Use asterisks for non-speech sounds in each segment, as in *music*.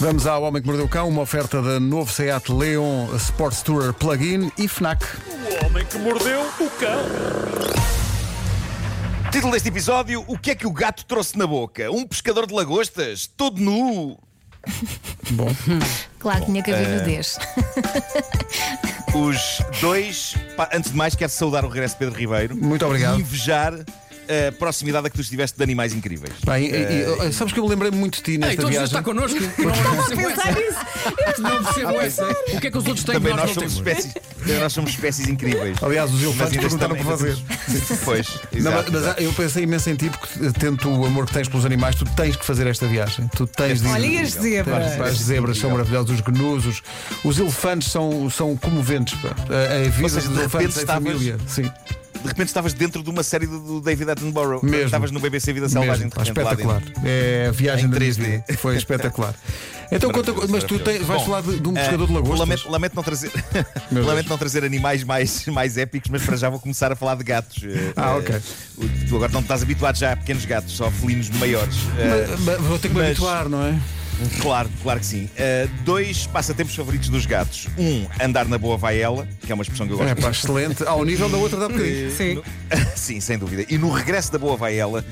Vamos ao Homem que Mordeu o Cão, uma oferta da novo Seat Leon Sports Tourer Plug-in e FNAC. O homem que mordeu o cão. Título deste episódio: O que é que o gato trouxe na boca? Um pescador de lagostas, todo nu. *laughs* Bom, Claro, tinha que haver eh, nudez. Os dois, antes de mais, quero saudar o regresso de Pedro Ribeiro Muito obrigado. e invejar a proximidade a que tu estiveste de animais incríveis. bem, e- e- sabes que eu me lembrei muito de ti Ei, nesta todos viagem. está connosco. Não percebo essa. Não percebo essa. O que é que os outros têm que Também nós nós não somos temos? espécies, também nós somos espécies incríveis. Aliás, os Mas elefantes ainda perguntaram estamos- fazer. ainda temos- *laughs* Pois, Não, exato, mas exato. eu pensei imenso em ti porque, tendo o amor que tens pelos animais, tu tens que fazer esta viagem. Tu tens de ir. Olha, e as zebras? As zebras são maravilhosas, os gnusos, os elefantes são, são comoventes. pá. A, a vida seja, dos de elefantes em estavas- família. Sim, De repente estavas dentro de uma série do, do David Attenborough. Mesmo. Estavas no BBC Vida Selvagem. mesmo, de repente, espetacular. É a viagem Em da minha 3D. vida. Foi espetacular. *laughs* Então, conta, mas tu tens, vais Bom, falar de, de um eh, pescador de lagostas? Lamento, lamento não trazer, *laughs* lamento não trazer animais mais, mais épicos, mas para já vou começar a falar de gatos. Eh, Ah, eh, ok. Tu agora não estás habituado já a pequenos gatos, só felinos maiores. Mas- mas vou ter que me mas- habituar, não é? Claro, claro que sim. Uh, dois passatempos favoritos dos gatos. Um, andar na boa vaela, que é uma expressão que eu gosto É pá, excelente. Ao nível da outra da bocadinho. Sim. *laughs* Sim, sem dúvida. E no regresso da boa vaela,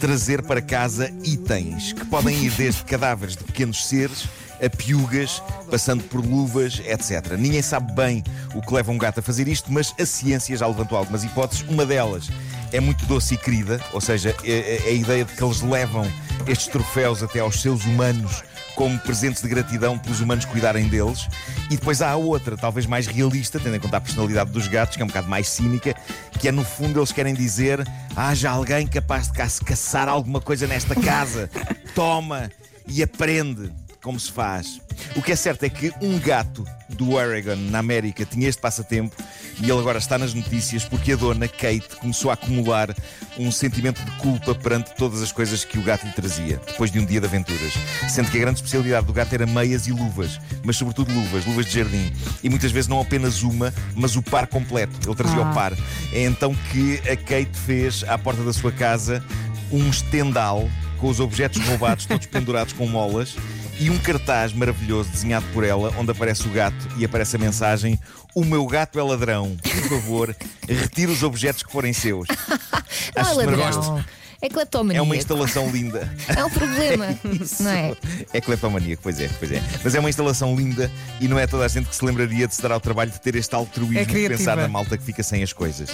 trazer para casa itens que podem ir desde cadáveres de pequenos seres a piugas, passando por luvas, etc. Ninguém sabe bem o que leva um gato a fazer isto, mas a ciência já levantou algumas hipóteses. Uma delas é muito doce e querida, ou seja, é- é a ideia de que eles levam estes troféus até aos seus humanos como presentes de gratidão pelos humanos cuidarem deles. E depois há a outra, talvez mais realista, tendo em conta a personalidade dos gatos, que é um bocado mais cínica, que é no fundo eles querem dizer: haja alguém capaz de ca- caçar alguma coisa nesta casa. Toma e aprende como se faz. O que é certo é que um gato do Oregon, na América, tinha este passatempo e ele agora está nas notícias porque a dona Kate começou a acumular um sentimento de culpa perante todas as coisas que o gato lhe trazia, depois de um dia de aventuras. Sendo que a grande especialidade do gato era meias e luvas, mas sobretudo luvas, luvas de jardim. E muitas vezes não apenas uma, mas o par completo. Ele trazia o par. É então que a Kate fez, à porta da sua casa, um estendal com os objetos roubados todos pendurados com molas e um cartaz maravilhoso desenhado por ela, onde aparece o gato e aparece a mensagem: O meu gato é ladrão, por favor, retire os objetos que forem seus. *laughs* Não é Acho maravilhoso. ladrão. É cleptomania. É uma instalação linda. É um problema. *laughs* não é? É cleptomaníaco, pois é, pois é. Mas é uma instalação linda e não é toda a gente que se lembraria de se dar ao trabalho de ter este altruísmo É de pensar na malta que fica sem as coisas.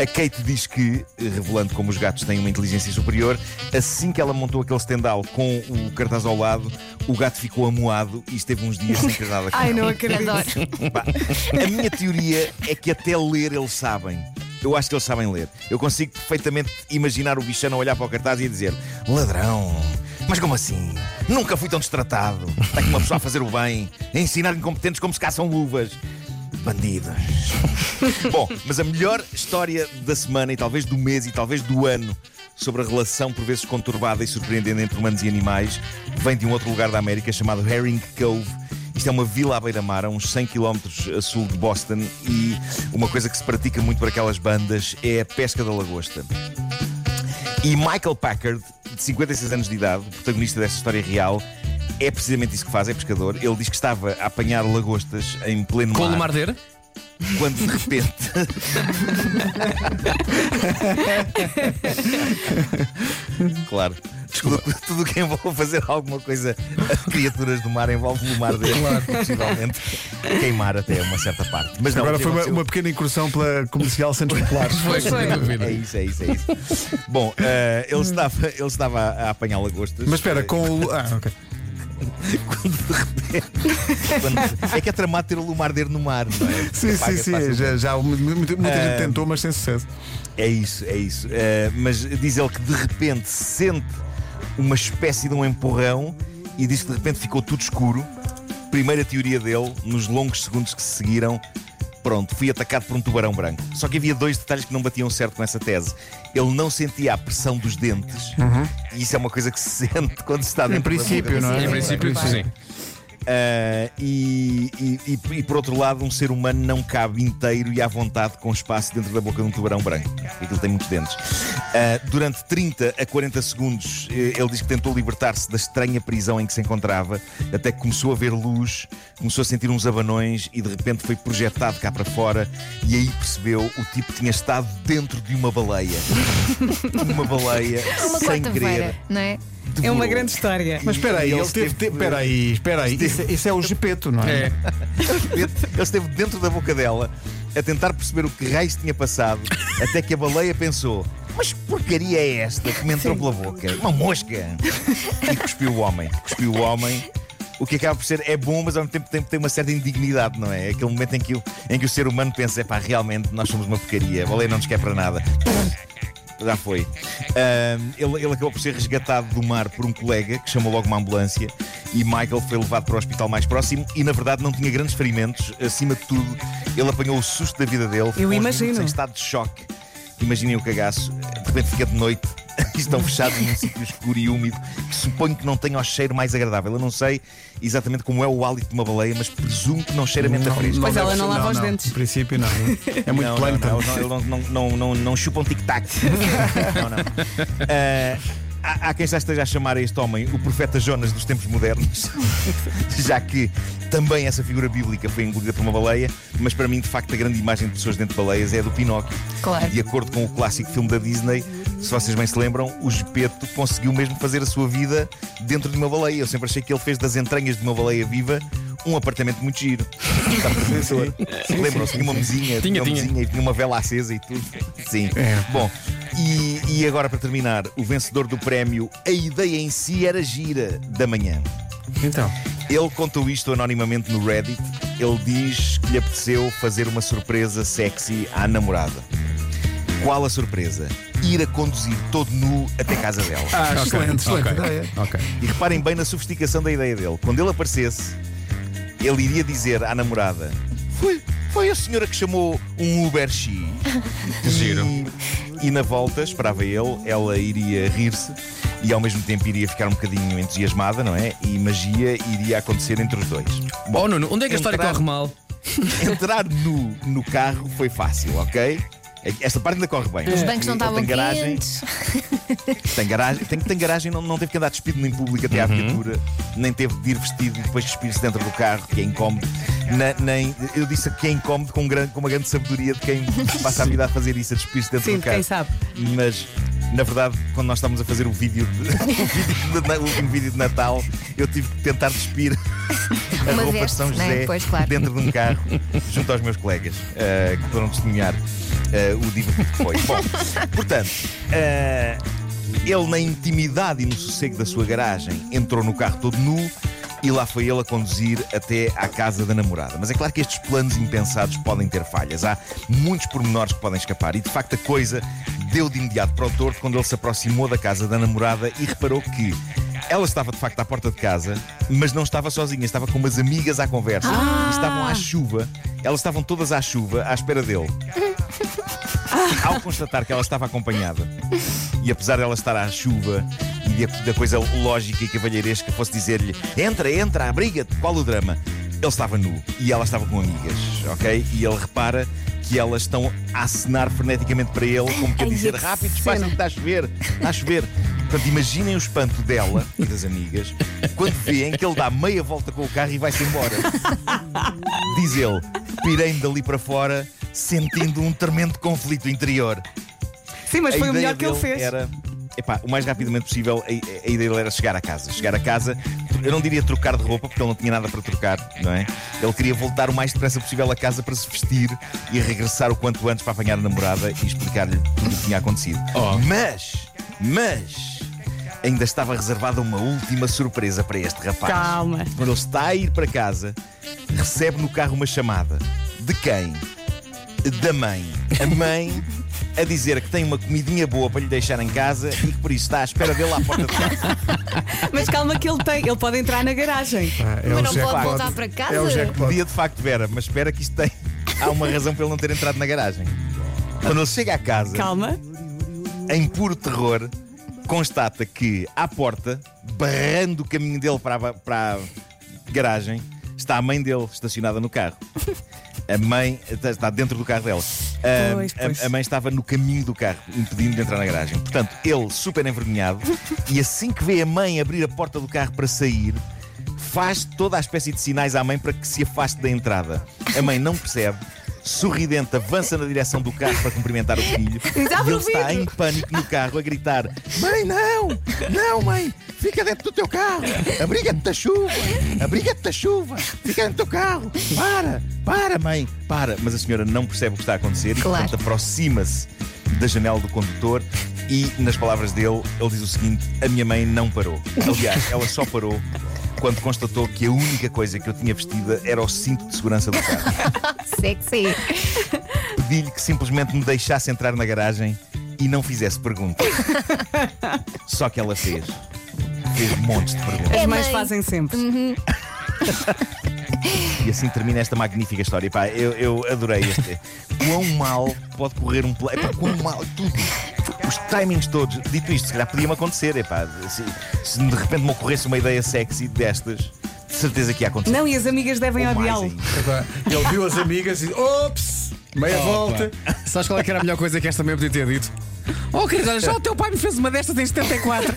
A Kate diz que, revelando como os gatos têm uma inteligência superior, assim que ela montou aquele estendal com o cartaz ao lado, o gato ficou amuado e esteve uns dias sem nada com Ai, não acredito. A minha teoria é que até ler eles sabem. Eu acho que eles sabem ler. Eu consigo perfeitamente imaginar o bichano a olhar para o cartaz e a dizer: Ladrão, mas como assim? Nunca fui tão destratado. Está aqui uma pessoa a fazer o bem, a ensinar incompetentes como se caçam luvas. Bandidos. *laughs* Bom, mas a melhor história da semana e talvez do mês e talvez do ano sobre a relação por vezes conturbada e surpreendente entre humanos e animais vem de um outro lugar da América chamado Herring Cove. Isto é uma vila à beira-mar, a uns 100 km a sul de Boston, e uma coisa que se pratica muito por aquelas bandas é a pesca da lagosta. E Michael Packard, de 56 anos de idade, o protagonista desta história real, é precisamente isso que faz, é pescador. Ele diz que estava a apanhar lagostas em pleno Com o mar, Marder? quando de repente. *laughs* *laughs* claro. Tudo, tudo que envolve fazer alguma coisa a criaturas do mar envolve o mar dele, possivelmente queimar até uma certa parte. Mas não, Agora foi uma, aconteceu- uma pequena incursão pela comercial Santos Populares. Foi, sem dúvida. É isso, é isso, é isso. Bom, eh, ele, estava, ele estava a, a apanhar lagostas. Mas espera, com o. Ah, ok. Quando- é que é tramado ter o Lumarder no mar, não é? Sim, sim, Apaga-se sim. facilmente. Já, já muita, muita gente tentou, mas sem sucesso. É isso, é isso. Eh, mas diz ele que de repente sente uma espécie de um empurrão e diz que de repente ficou tudo escuro. Primeira teoria dele, nos longos segundos que se seguiram, pronto, fui atacado por um tubarão branco. Só que havia dois detalhes que não batiam certo com essa tese. Ele não sentia a pressão dos dentes, e isso é uma coisa que se *laughs* sente quando se está dentro Em da boca princípio, da não é? Em princípio, sim. Ah, e, e- e- por outro lado, um ser humano não cabe inteiro e à vontade com espaço dentro da boca de um tubarão branco. Aquilo tem muitos dentes. Ah, durante 30 a 40 segundos, eh, ele diz que tentou libertar-se da estranha prisão em que se encontrava, até que começou a ver luz, começou a sentir uns abanões e de repente foi projetado cá para fora. E aí percebeu o tipo tinha estado dentro de uma baleia. *laughs* uma baleia Uma sem querer. não é? É uma grande história. Mas espera aí, ele ele teve. esteve- Espera aí, espera aí. Isso, é- isso é o Gepeto, não é? É. Ele esteve dentro da boca dela a tentar perceber o que raios tinha passado, até que a baleia pensou: Mas porcaria é esta que me entrou pela boca? Uma mosca! E cuspiu o homem. Cuspiu o homem. O que acaba por ser é bom, mas ao mesmo tempo tem, uma certa indignidade, não é? É aquele momento em que, o, em que o ser humano pensa: pá, realmente nós somos uma porcaria, a baleia não nos quer para nada. Já foi. Ele, ele acabou por ser resgatado do mar por um colega que chamou logo uma ambulância e Michael foi levado para o hospital mais próximo e, na verdade, não tinha grandes ferimentos. Acima de tudo, ele apanhou o susto da vida dele. uns imagino. Em estado de choque. Imaginem o cagaço. De repente fica de noite e estão fechados num sítio escuro e úmido que suponho que não tenha o cheiro mais agradável. Eu não sei exatamente como é o hálito de uma baleia, mas presumo que não cheira mente a fresco. Pois ela não lava os dentes. Em princípio, não. É muito plano. não, não, chupam tic-tac. *laughs* não, não. Ah, há, há quem já esteja a chamar a este homem o profeta Jonas dos tempos modernos, *laughs* já que também essa figura bíblica foi engolida por uma baleia, mas para mim, de facto, a grande imagem de pessoas dentro de baleias é a do Pinóquio. Claro. E de acordo com o clássico filme da Disney, se vocês bem se lembram, o Gepeto conseguiu mesmo fazer a sua vida dentro de uma baleia. Eu sempre achei que ele fez das entranhas de uma baleia viva um apartamento muito giro. *laughs* Lembram-se? Tinha uma mesinha, Tinha, uma tinha. mesinha e tinha uma vela acesa e tudo. Sim. É. Bom, e, e agora para terminar, o vencedor do prémio A Ideia em Si Era Gira da manhã. Então. Ele contou isto anonimamente no Reddit. Ele diz que lhe apeteceu fazer uma surpresa sexy à namorada. Qual a surpresa? Ir a conduzir todo nu até casa dela. Ah, Ok, excelente, excelente ok. ideia. Ok. E reparem bem na sofisticação da ideia dele. Quando ele aparecesse, ele iria dizer à namorada: Foi, foi a senhora que chamou um Uber X. *laughs* Giro. E, e na volta, esperava ele, ela iria rir-se e ao mesmo tempo iria ficar um bocadinho entusiasmada, não é? E magia iria acontecer entre os dois. Oh, Nuno, onde é que a história entrar- corre mal? *laughs* Entrar nu no carro foi fácil, ok? Esta parte ainda corre bem. Os bancos não estavam tem garagem, quentes. *laughs* tem garagem, tem, tem garagem não, não teve que andar despido em público até à viatura, nem teve de ir vestido e depois despir-se dentro do carro, que é incómodo. Na- nem, eu disse que é incómodo com, grande, com uma grande sabedoria de quem passa a vida a fazer isso, a despir-se dentro Sim, do carro. quem sabe. Mas na verdade, quando nós estávamos a fazer o vídeo, de, *laughs* o, vídeo de o último vídeo de Natal, eu tive que tentar despir *laughs* a Uma roupa de São né? José Pois, claro. dentro de um carro, junto aos meus colegas, eh, que foram testemunhar eh, o divertido que foi. *laughs* Bom, portanto, eh, ele na intimidade e no sossego da sua garagem entrou no carro todo nu. E lá foi ele a conduzir até à casa da namorada. Mas é claro que estes planos impensados podem ter falhas. Há muitos pormenores que podem escapar. E de facto a coisa deu de imediato para o torto quando ele se aproximou da casa da namorada e reparou que ela estava de facto à porta de casa, mas não estava sozinha, estava com umas amigas à conversa. E estavam à chuva. Elas estavam todas à chuva, à espera dele. *laughs* Ao constatar que ela estava acompanhada, e apesar dela estar à chuva e da coisa lógica e cavalheiresca fosse dizer-lhe: entra, entra, abriga-te, qual o drama? Ele estava nu e ela estava com amigas, ok? E ele repara que elas estão a acenar freneticamente para ele, como quer dizer: rápido, despaça que está a chover, está a chover. Portanto, imaginem o espanto dela e das amigas quando veem que ele dá meia volta com o carro e vai-se embora. Diz ele: pirei-me dali para fora, sentindo um tremendo conflito interior. Sim, mas A foi o melhor que ele fez. Era, epá, o mais rapidamente possível, a, a ideia dele era chegar a casa. Chegar a casa, eu não diria trocar de roupa, porque ele não tinha nada para trocar, não é? Ele queria voltar o mais depressa possível a casa para se vestir e regressar o quanto antes para apanhar a namorada e explicar-lhe tudo o que tinha acontecido. Oh. Mas, mas, ainda estava reservada uma última surpresa para este rapaz. Calma. Quando ele está a ir para casa, recebe no carro uma chamada. De quem? Da mãe. A mãe a dizer que tem uma comidinha boa para lhe deixar em casa e que por isso está à espera dele à porta de casa. Mas calma que ele tem, ele pode entrar na garagem. Ah, é Mas o não pode voltar para casa? É o jackpot. Podia de facto, Vera, mas espera que isto tem. Há uma razão para ele não ter entrado na garagem. Quando ele chega à casa, Calma. em puro terror, constata que à porta, barrando o caminho dele para, a- para, a- garagem está a mãe dele estacionada no carro. A mãe está- dentro do carro dela. Ah, Pois, a- pois. A, mãe estava no caminho do carro, impedindo de entrar na garagem. Portanto, ele, super envergonhado, e assim que vê a mãe abrir a porta do carro para sair, faz toda a espécie de sinais à mãe para que se afaste da entrada. A mãe não percebe. Sorridente, avança na direção do carro para cumprimentar o filho. Diz, E "Abre ele está vidro." em pânico no carro a gritar: Mãe, não! Não, mãe! Fica dentro do teu carro! Abriga-te da chuva! Abriga-te da chuva! Fica dentro do teu carro! Para! Para, mãe! Para! Mas a senhora não percebe o que está a acontecer e, Claro. portanto, aproxima-se da janela do condutor e, nas palavras dele, ele diz o seguinte: A minha mãe não parou. Aliás, ela só parou quando constatou que a única coisa que eu tinha vestida era o cinto de segurança do carro. *laughs* Sexy. Pedi-lhe que simplesmente me deixasse entrar na garagem e não fizesse perguntas. *laughs* Só que ela fez. Fez montes de perguntas. É As mães mãe. fazem sempre. *laughs* E assim termina esta magnífica história. Pá, eu, eu adorei este. Quão mal pode correr um play. Epá, quão mal, tudo. Os timings todos. Dito isto, se calhar podia-me acontecer. Epá, se, se de repente me ocorresse uma ideia sexy destas, de certeza que ia acontecer. Não, e as amigas devem odiá-lo. Ele viu as amigas e. Ops! Meia volta. Sabes qual é que era a melhor coisa que esta também podia ter dito? Oh, querido, olha, já o teu pai me fez uma destas em 74.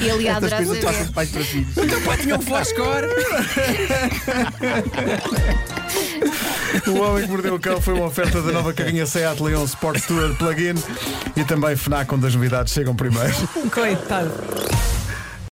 Ele ia adorar saber. o teu pai tinha um Foscore. *laughs* O Homem que Mordeu o Cão foi uma oferta da nova carrinha Seat Leon Sport Tourer Plug-in e também FNAC, onde as novidades chegam primeiro. *laughs* Coitado.